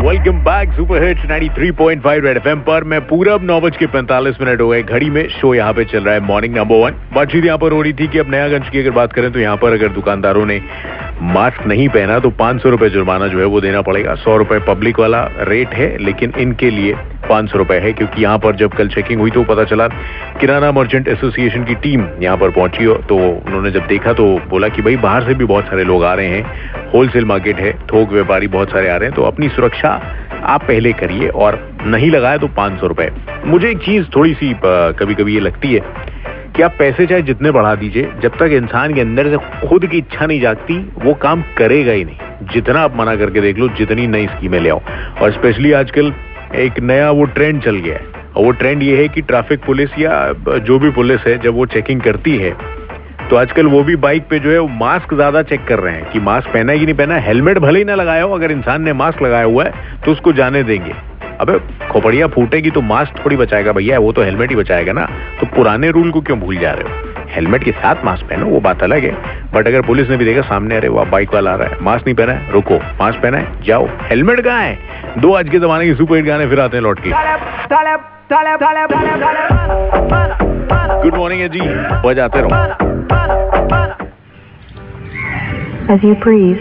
Welcome back super hits 93.5 red FM पर। मैं पूरब नौ बज के पैंतालीस मिनट हो गए। घड़ी में शो यहाँ पे चल रहा है मॉर्निंग नंबर वन बातचीत यहाँ पर हो रही थी कि अब नयागंज की अगर बात करें तो यहाँ पर अगर दुकानदारों ने मास्क नहीं पहना तो पाँच सौ जुर्माना जो है वो देना पड़ेगा। सौ रुपए पब्लिक वाला रेट है, लेकिन इनके लिए पाँच सौ रुपए है, क्योंकि यहाँ पर जब कल चेकिंग हुई तो पता चला किराना मर्चेंट एसोसिएशन की टीम यहाँ पर पहुँची तो उन्होंने जब देखा तो बोला कि भाई बाहर से भी बहुत सारे लोग आ रहे हैं होलसेल मार्केट है, थोक व्यापारी बहुत सारे आ रहे हैं तो अपनी सुरक्षा आप पहले करिए और नहीं लगाए तो पाँच सौ रुपए। मुझे एक चीज़ थोड़ी सी कभी कभी ये लगती है कि आप पैसे चाहे जितने बढ़ा दीजिए, जब तक इंसान के अंदर से खुद की इच्छा नहीं जागती, वो काम करेगा ही नहीं। जितना आप मना करके देख लो, जितनी नई स्कीमें ले आओ। और स्पेशली आजकल एक नया वो ट्रेंड चल गया है। और वो ट्रेंड ये है कि ट्रैफ़िक पुलिस या जो भी पुलिस है, जब वो चेकिंग करती है तो आजकल वो भी बाइक पे जो है, वो मास्क ज़्यादा चेक कर रहे हैं कि मास्क पहना है कि नहीं पहना हेलमेट भले ही ना लगाया हो, अगर इंसान ने मास्क लगाया हुआ है तो उसको जाने देंगे। अबे, खोपड़िया फूटेगी तो मास्क थोड़ी बचाएगा भैया, वो तो हेलमेट ही बचाएगा ना। तो पुराने रूल को क्यों भूल जा रहे हो? हेलमेट के साथ मास्क पहनो, वो बात अलग है। बट अगर पुलिस ने भी देखा, सामने अरे वो बाइक वाला आ रहा है मास्क नहीं पहना है, रुको मास्क पहना है, जाओ। हेलमेट कहाँ है? दो आज के जमाने के सुपर हिट गाने फिर आते हैं लौट के। गुड मॉर्निंग है जी बजाते रहो। As you breathe,